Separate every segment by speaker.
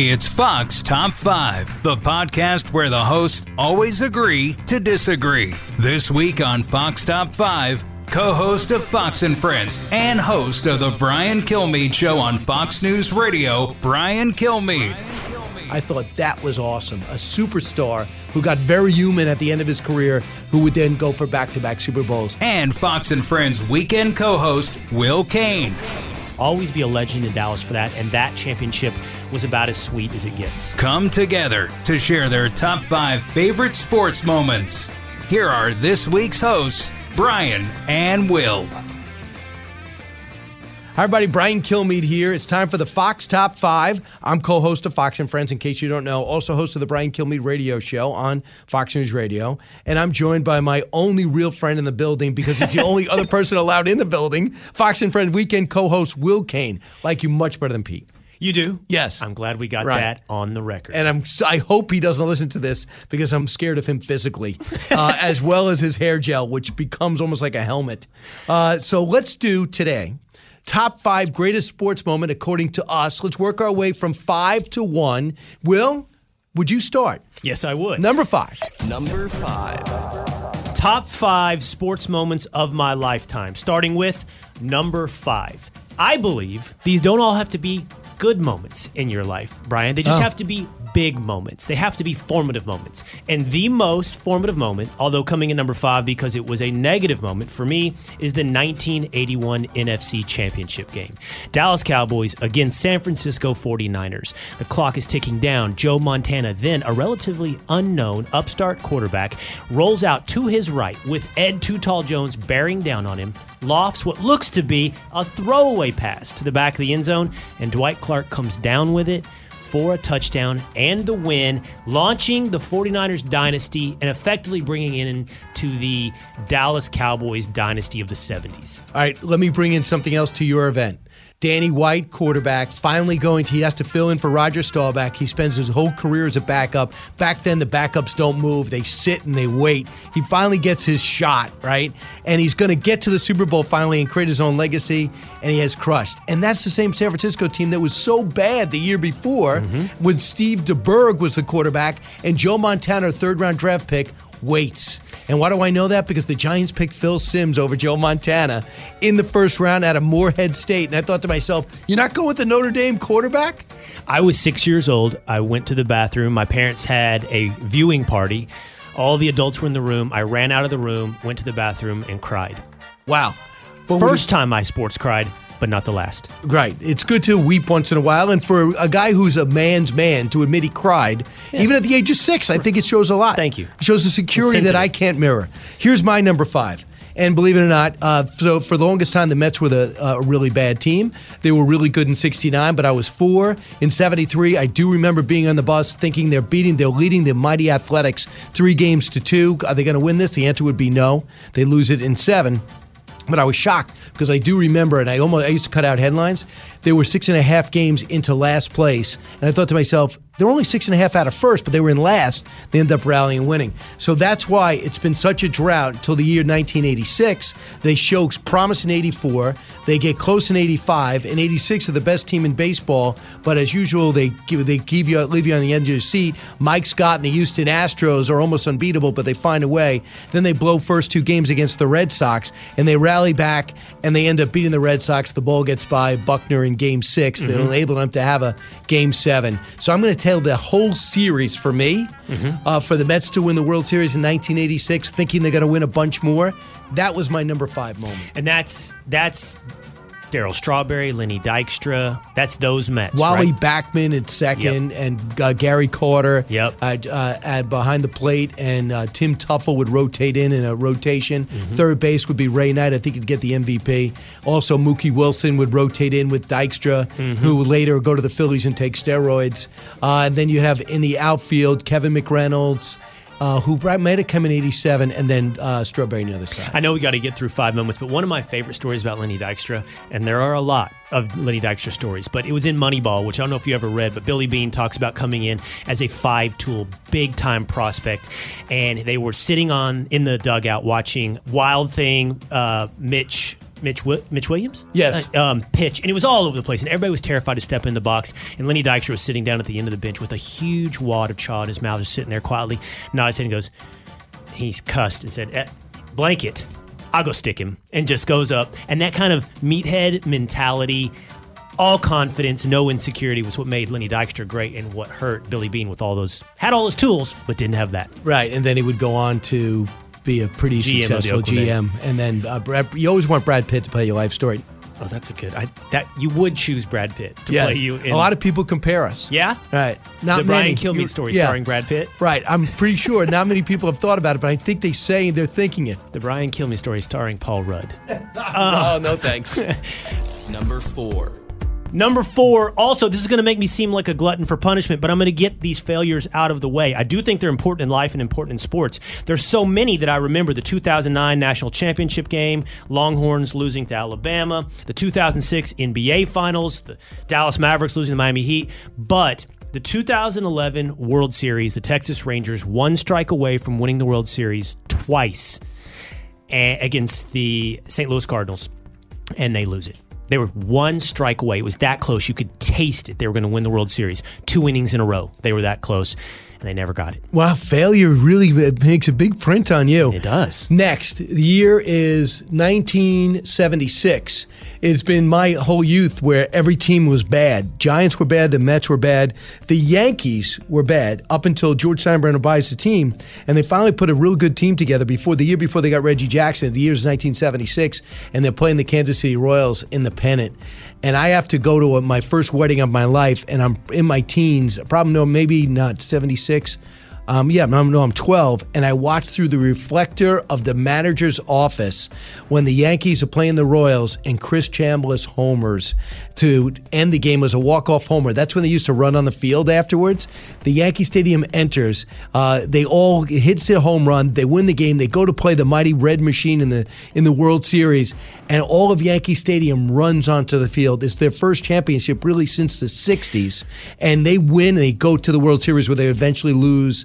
Speaker 1: It's Fox Top 5, the podcast where the hosts always agree to disagree. This week on Fox Top 5, co host of Fox and Friends and host of The Brian Kilmeade Show on Fox News Radio, Brian Kilmeade.
Speaker 2: I thought that was awesome. A superstar who got very human at the end of his career, who would then go for back to back Super Bowls.
Speaker 1: And Fox and Friends weekend co host, Will Cain.
Speaker 3: Always be a legend in Dallas for that, and that championship was about as sweet as it gets.
Speaker 1: Come together to share their top five favorite sports moments. Here are this week's hosts, Brian and Will.
Speaker 2: Hi, everybody. Brian Kilmeade here. It's time for the Fox Top 5. I'm co host of Fox and Friends, in case you don't know, also host of the Brian Kilmeade radio show on Fox News Radio. And I'm joined by my only real friend in the building because he's the only other person allowed in the building, Fox and Friends weekend co host Will Cain. Like you much better than Pete.
Speaker 3: You do?
Speaker 2: Yes.
Speaker 3: I'm glad we got
Speaker 2: Right.
Speaker 3: that on the record.
Speaker 2: And I'm I hope he doesn't listen to this because I'm scared of him physically, uh, as well as his hair gel, which becomes almost like a helmet. Uh, so let's do today top five greatest sports moment according to us. Let's work our way from five to one. Will, would you start?
Speaker 3: yes, I would.
Speaker 2: Number five.
Speaker 4: Number five.
Speaker 3: Top five sports moments of my lifetime, starting with number five. I believe these don't all have to be good moments in your life, Brian. They just
Speaker 2: Oh.
Speaker 3: have to be big moments. They have to be formative moments. And the most formative moment, although coming in number five because it was a negative moment for me, is the 1981 NFC Championship game. Dallas Cowboys against San Francisco 49ers. The clock is ticking down. Joe Montana, then a relatively unknown upstart quarterback, rolls out to his right with Ed Too Tall Jones bearing down on him, lofts what looks to be a throwaway pass to the back of the end zone, and Dwight Clark comes down with it for a touchdown and the win, launching the 49ers dynasty and effectively bringing in to the Dallas Cowboys dynasty of the 70s.
Speaker 2: All right, let me bring in something else to your event. Danny White, quarterback, finally going to, he has to fill in for Roger Staubach. He spends his whole career as a backup. Back then, the backups don't move, they sit and they wait. He finally gets his shot, right? And he's going to get to the Super Bowl finally and create his own legacy, and he has crushed. And that's the same San Francisco team that was so bad the year before mm-hmm. when Steve DeBerg was the quarterback and Joe Montana, third round draft pick, waits. And why do I know that? Because the Giants picked Phil Simms over Joe Montana in the first round out of Morehead State. And I thought to myself, you're not going with the Notre Dame quarterback?
Speaker 3: I was six years old. I went to the bathroom. My parents had a viewing party. All the adults were in the room. I ran out of the room, went to the bathroom, and cried.
Speaker 2: Wow.
Speaker 3: First time I sports cried, but not the last.
Speaker 2: Right. It's good to weep once in a while. And for a guy who's a man's man to admit he cried, even at the age of six, I think it shows a lot.
Speaker 3: Thank you.
Speaker 2: It shows a security that I can't mirror. Here's my number five. And believe it or not, uh, so for the longest time, the Mets were the, uh, a really bad team. They were really good in '69, but I was four. In '73, I do remember being on the bus thinking they're beating, they're leading the mighty Athletics three games to two. Are they going to win this? The answer would be no. They lose it in seven. But I was shocked because I do remember, and I almost I used to cut out headlines. They were six and a half games into last place, and I thought to myself, they're only six and a half out of first, but they were in last. They end up rallying and winning. So that's why it's been such a drought until the year 1986. They show promise in '84. They get close in '85, and '86 are the best team in baseball. But as usual, they give they give you leave you on the edge of your seat. Mike Scott and the Houston Astros are almost unbeatable, but they find a way. Then they blow first two games against the Red Sox, and they rally back, and they end up beating the Red Sox. The ball gets by Buckner in Game 6 They enable mm-hmm. them to have a Game Seven. So I'm going to tell the whole series for me, uh, for the Mets to win the World Series in 1986, thinking they're going to win a bunch more. That was my number five moment.
Speaker 3: And that's that's Darryl Strawberry, Lenny Dykstra. That's those Mets.
Speaker 2: Wally
Speaker 3: right?
Speaker 2: Backman at second, and uh, Gary Carter
Speaker 3: Yep.
Speaker 2: uh, uh, at behind the plate, and uh, Tim Teufel would rotate in in a rotation.
Speaker 3: Mm-hmm.
Speaker 2: Third base would be Ray Knight. I think he'd get the MVP. Also, Mookie Wilson would rotate in with Dykstra,
Speaker 3: Mm-hmm.
Speaker 2: who would later go to the Phillies and take steroids. Uh, and then you have in the outfield Kevin McReynolds. Uh, who might have come in '87, and then uh, Strawberry on the other side.
Speaker 3: I know we got to get through five moments, but one of my favorite stories about Lenny Dykstra, and there are a lot of Lenny Dykstra stories, but it was in Moneyball, which I don't know if you ever read, but Billy Beane talks about coming in as a five-tool, big-time prospect, and they were sitting on in the dugout watching Wild Thing, uh, Mitch Mitch Wi- Mitch Williams?
Speaker 2: Yes.
Speaker 3: Uh, um, pitch. And it was all over the place. And everybody was terrified to step in the box. And Lenny Dykstra was sitting down at the end of the bench with a huge wad of chaw in his mouth, just sitting there quietly, nods his head and goes, he's cussed and said, eh, blanket. I'll go stick him. And just goes up. And that kind of meathead mentality, all confidence, no insecurity was what made Lenny Dykstra great and what hurt Billy Beane with all those, had all those tools, but didn't have that.
Speaker 2: Right, and then he would go on to be a pretty
Speaker 3: GM
Speaker 2: successful
Speaker 3: Oakland A's.
Speaker 2: GM. And then uh, Brad, you always want Brad Pitt to play your life story.
Speaker 3: Oh, that's a good. I that you would choose Brad Pitt to
Speaker 2: Yes.
Speaker 3: play you. In,
Speaker 2: a lot of people compare us.
Speaker 3: yeah.
Speaker 2: Right. Not
Speaker 3: the
Speaker 2: many.
Speaker 3: Brian Kilmeade
Speaker 2: You-
Speaker 3: story
Speaker 2: yeah.
Speaker 3: starring Brad Pitt.
Speaker 2: Right. I'm pretty sure not many people have thought about it, but I think they say they're thinking it.
Speaker 3: The Brian Kilmeade story starring Paul Rudd.
Speaker 2: oh, no thanks.
Speaker 4: Number four.
Speaker 3: Number four, also, this is going to make me seem like a glutton for punishment, but I'm going to get these failures out of the way. I do think they're important in life and important in sports. There's so many that I remember the 2009 National Championship game, Longhorns losing to Alabama, the 2006 NBA Finals, the Dallas Mavericks losing to Miami Heat, but the 2011 World Series, the Texas Rangers, one strike away from winning the World Series twice eh, against the St. Louis Cardinals, and they lose it. They were one strike away. It was that close. You could taste it. They were going to win the World Series. Two innings in a row. They were that close, and they never got it.
Speaker 2: wow, failure really makes a big print on you.
Speaker 3: It does.
Speaker 2: Next, the year is 1976. It's been my whole youth where every team was bad. Giants were bad, the Mets were bad, the Yankees were bad up until George Steinbrenner buys the team, and they finally put a real good team together before the year before they got Reggie Jackson. The year is 1976, and they're playing the Kansas City Royals in the pennant. And I have to go to a, my first wedding of my life, and I'm in my teens. Probably no, maybe not 76. Um, yeah, no, no, I'm 12, and I watched through the reflector of the manager's office when the Yankees are playing the Royals and Chris Chambliss homers to end the game as a walk-off homer. That's when they used to run on the field afterwards. The Yankee Stadium enters. Uh, they all hits their home run. They win the game. They go to play the mighty Red Machine in the in the World Series, and all of Yankee Stadium runs onto the field. It's their first championship really since the '60s, and they win. and They go to the World Series where they eventually lose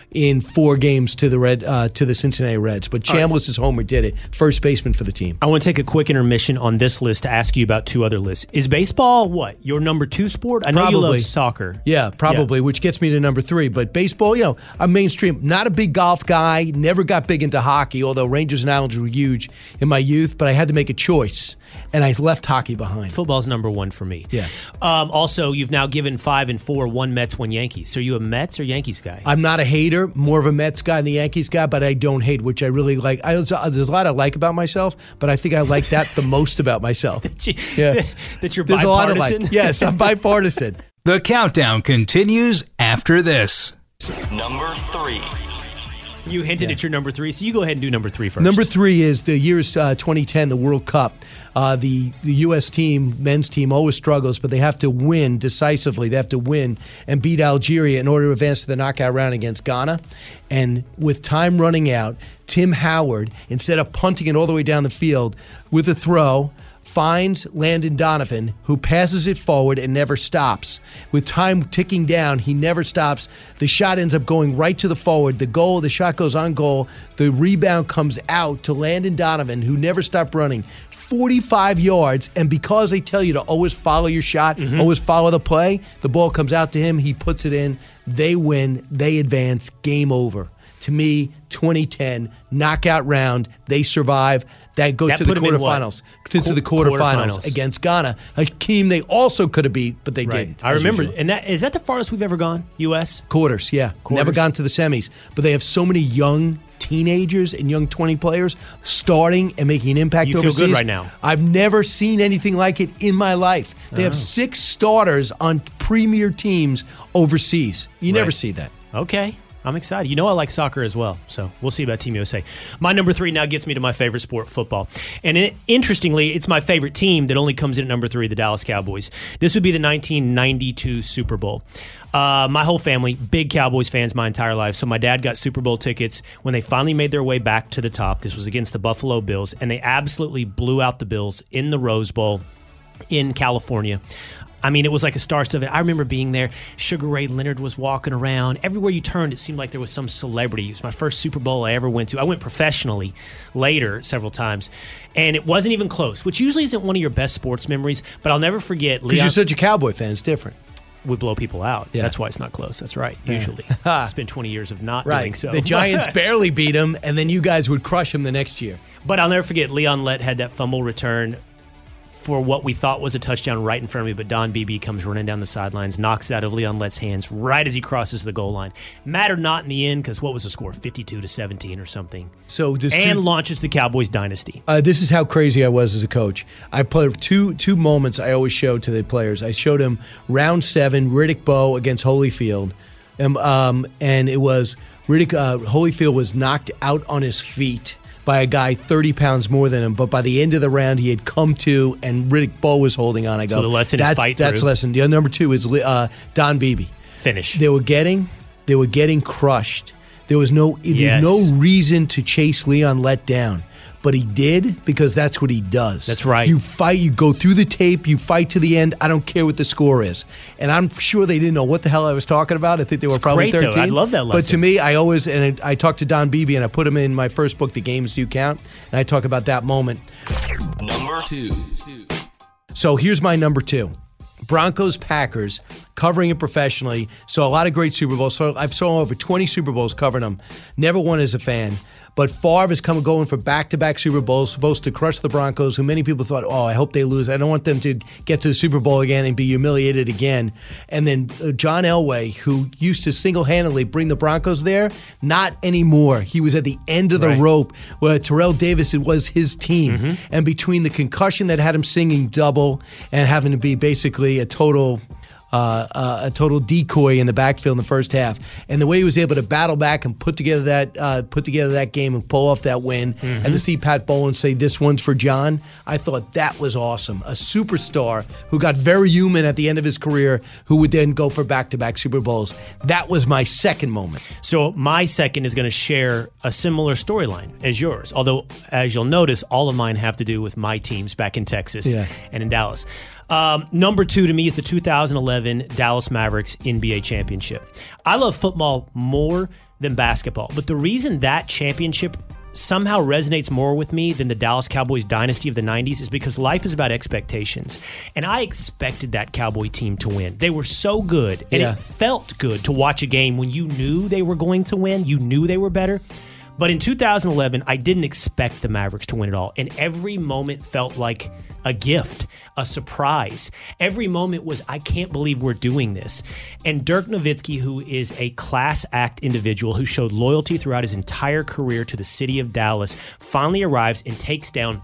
Speaker 2: in four games to the red uh, to the Cincinnati Reds. But Chambliss' Chambliss's homer did it. First baseman for the team.
Speaker 3: I want to take a quick intermission on this list to ask you about two other lists. Is baseball what your number two sport? I know you
Speaker 2: Probably.
Speaker 3: love soccer.
Speaker 2: Yeah, probably, which gets me to number three. But baseball, you know, I'm mainstream. Not a big golf guy. Never got big into hockey, although Rangers and Islanders were huge in my youth. But I had to make a choice, and I left hockey behind.
Speaker 3: Football's number one for me.
Speaker 2: Yeah.
Speaker 3: Um, also, you've now given five and four, one Mets, one Yankees. So are you a Mets or Yankees guy?
Speaker 2: I'm not a hater, more of a Mets guy than the Yankees guy, but I don't hate, which I really like. I, there's a lot I like about myself, but I think I like that the most about myself. Yeah.
Speaker 3: that you're
Speaker 2: There's a lot of
Speaker 3: bipartisan.
Speaker 2: like. Yes, I'm bipartisan.
Speaker 1: The countdown continues after this.
Speaker 4: Number three.
Speaker 3: You hinted at your number three, so you go ahead and do number three first.
Speaker 2: Number three is the year is uh, 2010, the World Cup. Uh, the the U.S. team, men's team, always struggles, but they have to win decisively. They have to win and beat Algeria in order to advance to the knockout round against Ghana. And with time running out, Tim Howard, instead of punting it all the way down the field with a throw, finds Landon Donovan, who passes it forward and never stops. With time ticking down, he never stops. The shot ends up going right to the forward. The goal, the shot goes on goal. The rebound comes out to Landon Donovan, who never stopped running. 45 yards, and because they tell you to always follow your shot, mm-hmm. always follow the play, the ball comes out to him, he puts it in, they win, they advance, game over. To me, 2010 knockout round, they survive. That go
Speaker 3: That
Speaker 2: to the
Speaker 3: put 'em in what?
Speaker 2: quarterfinals. To, to the quarterfinals,
Speaker 3: quarterfinals.
Speaker 2: against Ghana, a team they also could have beat, but they
Speaker 3: Right.
Speaker 2: didn't.
Speaker 3: I remember,
Speaker 2: usual.
Speaker 3: and that is that the farthest we've ever gone, U.S.
Speaker 2: quarters. Yeah, never gone to the semis, but they have so many young teenagers and young 20 players starting and making an impact
Speaker 3: You feel good
Speaker 2: overseas.
Speaker 3: right now.
Speaker 2: I've never seen anything like it in my life. They
Speaker 3: Oh.
Speaker 2: have six starters on premier teams overseas. You never see that.
Speaker 3: Okay. I'm excited. You know I like soccer as well, so we'll see about Team USA. My number three now gets me to my favorite sport, football. And it, interestingly, it's my favorite team that only comes in at number three, the Dallas Cowboys. This would be the 1992 Super Bowl. Uh, my whole family, big Cowboys fans my entire life. So my dad got Super Bowl tickets when they finally made their way back to the top. This was against the Buffalo Bills, and they absolutely blew out the Bills in the Rose Bowl. In California. I mean, it was like a star studded. I remember being there. Sugar Ray Leonard was walking around. Everywhere you turned, it seemed like there was some celebrity. It was my first Super Bowl I ever went to. I went professionally later several times, and it wasn't even close, which usually isn't one of your best sports memories. But I'll never forget.
Speaker 2: Because you're such a Cowboy fan, it's different.
Speaker 3: would blow people out.
Speaker 2: Yeah.
Speaker 3: That's why it's not close. That's right. Usually, it's been 20 years of not doing
Speaker 2: Right.
Speaker 3: so.
Speaker 2: The Giants barely beat them, and then you guys would crush them the next year.
Speaker 3: But I'll never forget Leon Lett had that fumble return for what we thought was a touchdown right in front of me, but Don Beebe comes running down the sidelines, knocks out of Leon Lett's hands right as he crosses the goal line. Mattered not in the end because what was the score? 52 to 17 or something.
Speaker 2: So this
Speaker 3: And
Speaker 2: two-
Speaker 3: launches the Cowboys dynasty.
Speaker 2: Uh, this is how crazy I was as a coach. I put two two moments I always show to the players. I showed them round seven Riddick Bowe against Holyfield, and, um, and it was Riddick uh, Holyfield was knocked out on his feet by a guy 30 pounds more than him. But by the end of the round, he had come to, and Riddick Bowe was holding on. I go,
Speaker 3: So the lesson is
Speaker 2: that's,
Speaker 3: fight
Speaker 2: That's
Speaker 3: through."
Speaker 2: lesson. The number two is uh, Don Beebe.
Speaker 3: Finish.
Speaker 2: They were getting they were getting crushed. There was no
Speaker 3: Yes.
Speaker 2: no reason to chase Leon Lett down. But he did because that's what he does.
Speaker 3: That's right.
Speaker 2: You fight, you go through the tape, you fight to the end. I don't care what the score is. And I'm sure they didn't know what the hell I was talking about. I think they were
Speaker 3: It's
Speaker 2: probably
Speaker 3: great, though.
Speaker 2: 13.
Speaker 3: I love that
Speaker 2: But to me, I always, and I, I talked to Don Beebe and I put him in my first book, The Games Do Count. And I talk about that moment.
Speaker 4: Number two.
Speaker 2: So here's my number two. Broncos Packers covering it professionally. So a lot of great Super Bowls. So I've saw over 20 Super Bowls covering them. Never won as a fan. But Favre is coming going for back-to-back Super Bowls, supposed to crush the Broncos, who many people thought, oh, I hope they lose. I don't want them to get to the Super Bowl again and be humiliated again. And then uh, John Elway, who used to single-handedly bring the Broncos there, not anymore. He was at the end of the
Speaker 3: Right.
Speaker 2: rope where Terrell Davis it was his team. And between the concussion that had him singing double and having to be basically a total uh, uh, a total decoy in the backfield in the first half, and the way he was able to battle back and put together that uh, put together that game and pull off that win, and to see Pat Bowlen say this one's for John, I thought that was awesome. A superstar who got very human at the end of his career, who would then go for back to back Super Bowls. That was my second moment.
Speaker 3: So my second is going to share a similar storyline as yours. Although, as you'll notice, all of mine have to do with my teams back in Texas
Speaker 2: Yeah.
Speaker 3: and in Dallas. Um, number two to me is the 2011 Dallas Mavericks NBA championship. I love football more than basketball, but the reason that championship somehow resonates more with me than the Dallas Cowboys dynasty of the 90s is because life is about expectations. And I expected that Cowboy team to win. They were so good, and
Speaker 2: Yeah.
Speaker 3: it felt good to watch a game when you knew they were going to win, you knew they were better. But in 2011, I didn't expect the Mavericks to win at all. And every moment felt like a gift, a surprise. Every moment was, I can't believe we're doing this. And Dirk Nowitzki, who is a class act individual who showed loyalty throughout his entire career to the city of Dallas, finally arrives and takes down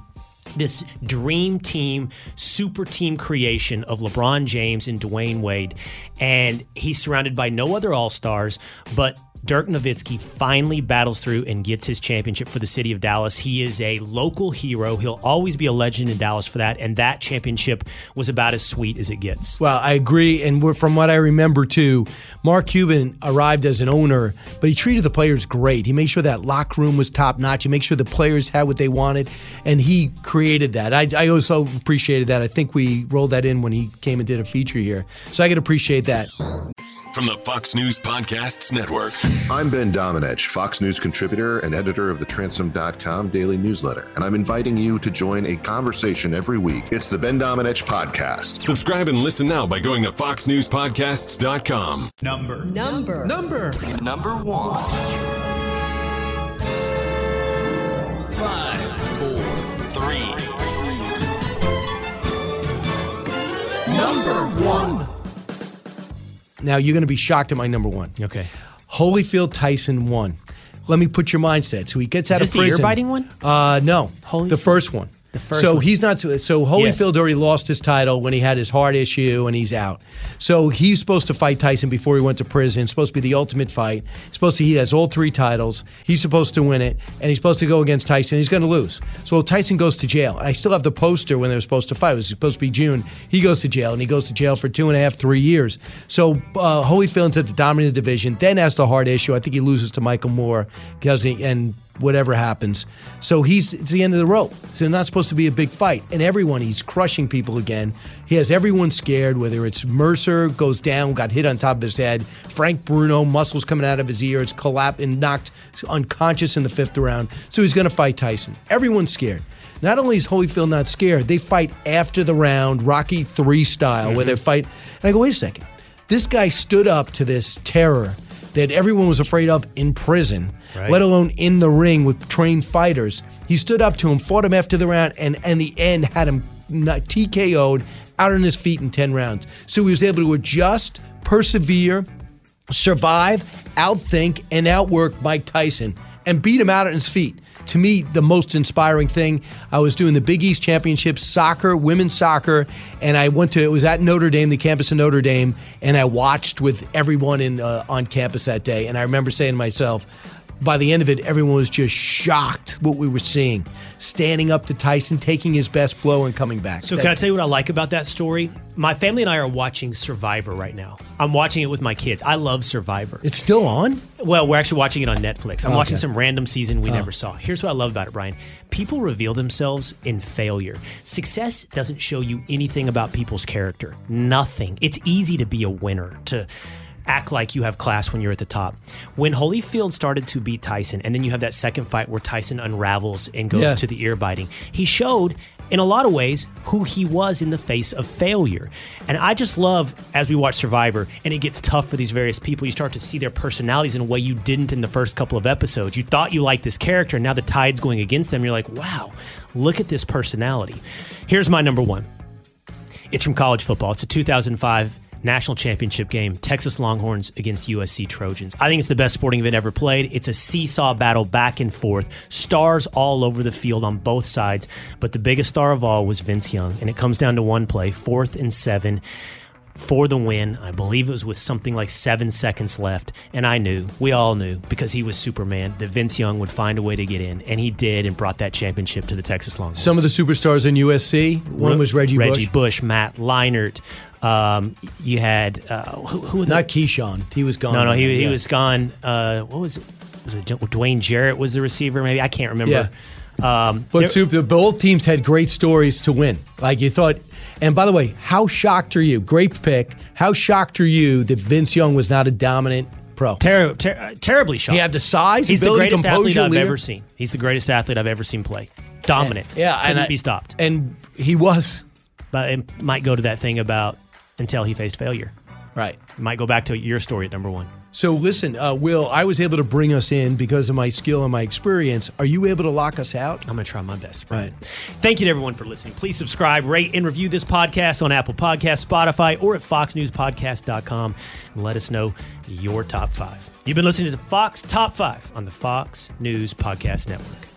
Speaker 3: this dream team, super team creation of LeBron James and Dwyane Wade. And he's surrounded by no other All Stars, but Dirk Nowitzki finally battles through and gets his championship for the city of Dallas. He is a local hero. He'll always be a legend in Dallas for that. And that championship was about as sweet as it gets.
Speaker 2: Well, I agree, and from what I remember too, Mark Cuban arrived as an owner, but he treated the players great. He made sure that locker room was top notch. He made sure the players had what they wanted, and he created that. I, I also appreciated that. I think we rolled that in when he came and did a feature here, so I could appreciate that.
Speaker 5: From the Fox News Podcasts Network.
Speaker 6: I'm Ben Domenech, Fox News contributor and editor of the Transom.com daily newsletter, and I'm inviting you to join a conversation every week. It's the Ben Domenech Podcast.
Speaker 5: Subscribe and listen now by going to foxnewspodcasts.com.
Speaker 4: Number.
Speaker 7: Number.
Speaker 4: Number. Number one. Five.
Speaker 2: Number one. Now you're going to be shocked at my number one.
Speaker 3: Okay.
Speaker 2: Holyfield Tyson won. Let me put your mindset. So he gets out
Speaker 3: this
Speaker 2: of
Speaker 3: the
Speaker 2: prison.
Speaker 3: ear-biting one?
Speaker 2: Uh, no,
Speaker 3: Holyfield?
Speaker 2: the first one.
Speaker 3: The first
Speaker 2: so
Speaker 3: one.
Speaker 2: he's not. So Holyfield already lost his title when he had his heart issue, and he's out. So he's supposed to fight Tyson before he went to prison. It's supposed to be the ultimate fight. It's supposed to he has all three titles. He's supposed to win it, and he's supposed to go against Tyson. He's going to lose. So Tyson goes to jail. I still have the poster when they were supposed to fight. It was supposed to be June. He goes to jail, and he goes to jail for two and a half, three years. So uh, Holyfield's at the dominant division. Then has the heart issue. I think he loses to Michael Moorer because he and whatever happens. So he's it's the end of the rope. So not supposed to be a big fight. And everyone, he's crushing people again. He has everyone scared, whether it's Mercer goes down, got hit on top of his head, Frank Bruno, muscles coming out of his ears, collapsed and knocked unconscious in the fifth round. So he's going to fight Tyson. Everyone's scared. Not only is Holyfield not scared, they fight after the round, Rocky 3 style, where mm-hmm. they fight. And I go, wait a second. This guy stood up to this terror that everyone was afraid of in prison,
Speaker 3: Right.
Speaker 2: let alone in the ring with trained fighters. He stood up to him, fought him after the round, and in the end had him TKO'd out on his feet in 10 rounds. So he was able to adjust, persevere, survive, outthink, and outwork Mike Tyson and beat him out on his feet. To me, the most inspiring thing, I was doing the Big East Championship soccer, women's soccer, and I went to, it was at Notre Dame, the campus of Notre Dame, and I watched with everyone in uh, on campus that day. And I remember saying to myself, by the end of it, everyone was just shocked what we were seeing. Standing up to Tyson, taking his best blow, and coming back.
Speaker 3: So
Speaker 2: That-
Speaker 3: can I tell you what I like about that story? My family and I are watching Survivor right now. I'm watching it with my kids. I love Survivor.
Speaker 2: it's still on?
Speaker 3: Well, we're actually watching it on Netflix. I'm watching some random season we oh. never saw. Here's what I love about it, Brian. People reveal themselves in failure. Success doesn't show you anything about people's character. Nothing. It's easy to be a winner, to act like you have class when you're at the top. When Holyfield started to beat Tyson, and then you have that second fight where Tyson unravels and goes
Speaker 2: Yeah.
Speaker 3: to the ear biting, he showed in a lot of ways who he was in the face of failure. And I just love as we watch Survivor and it gets tough for these various people, you start to see their personalities in a way you didn't in the first couple of episodes. You thought you liked this character, and now the tide's going against them. You're like, wow, look at this personality. Here's my number one. It's from college football. It's a 2005 national championship game, Texas Longhorns against USC Trojans. I think it's the best sporting event ever played. It's a seesaw battle back and forth, stars all over the field on both sides. But the biggest star of all was Vince Young, and it comes down to one play, fourth and seven. For the win, I believe it was with something like seven seconds left. And I knew, we all knew, because he was Superman, that Vince Young would find a way to get in. And he did and brought that championship to the Texas Longhorns.
Speaker 2: Some of the superstars in USC. One was Reggie,
Speaker 3: Reggie
Speaker 2: Bush.
Speaker 3: Bush, Matt Leinart. Um, you had uh, who, who were the-
Speaker 2: Not Keyshawn. He was gone.
Speaker 3: no, no, he, he was gone. Uh, what was it? Was it Dwayne Jarrett was the receiver? Maybe I can't remember. Um,
Speaker 2: But
Speaker 3: there-
Speaker 2: super, both teams had great stories to win. Like you thought. And by the way, how shocked are you? Great pick. How shocked are you that Vince Young was not a dominant pro?
Speaker 3: ter- ter- uh, terribly shocked.
Speaker 2: He had the size,
Speaker 3: He's the
Speaker 2: ability,
Speaker 3: greatest athlete I've
Speaker 2: leader.
Speaker 3: ever seen. He's the greatest athlete I've ever seen play. Dominant.
Speaker 2: Yeah,
Speaker 3: couldn't
Speaker 2: and I-
Speaker 3: be stopped.
Speaker 2: And he was
Speaker 3: But it might go to that thing about until he faced failure.
Speaker 2: right.
Speaker 3: Might go back to your story at number one.
Speaker 2: So listen, uh, Will, I was able to bring us in because of my skill and my experience. Are you able to lock us out?
Speaker 3: I'm going to try my best.
Speaker 2: Right.
Speaker 3: Thank you to everyone for listening. Please subscribe, rate, and review this podcast on Apple Podcasts, Spotify, or at foxnewspodcast.com and let us know your top five. You've been listening to Fox Top 5 on the Fox News Podcast Network.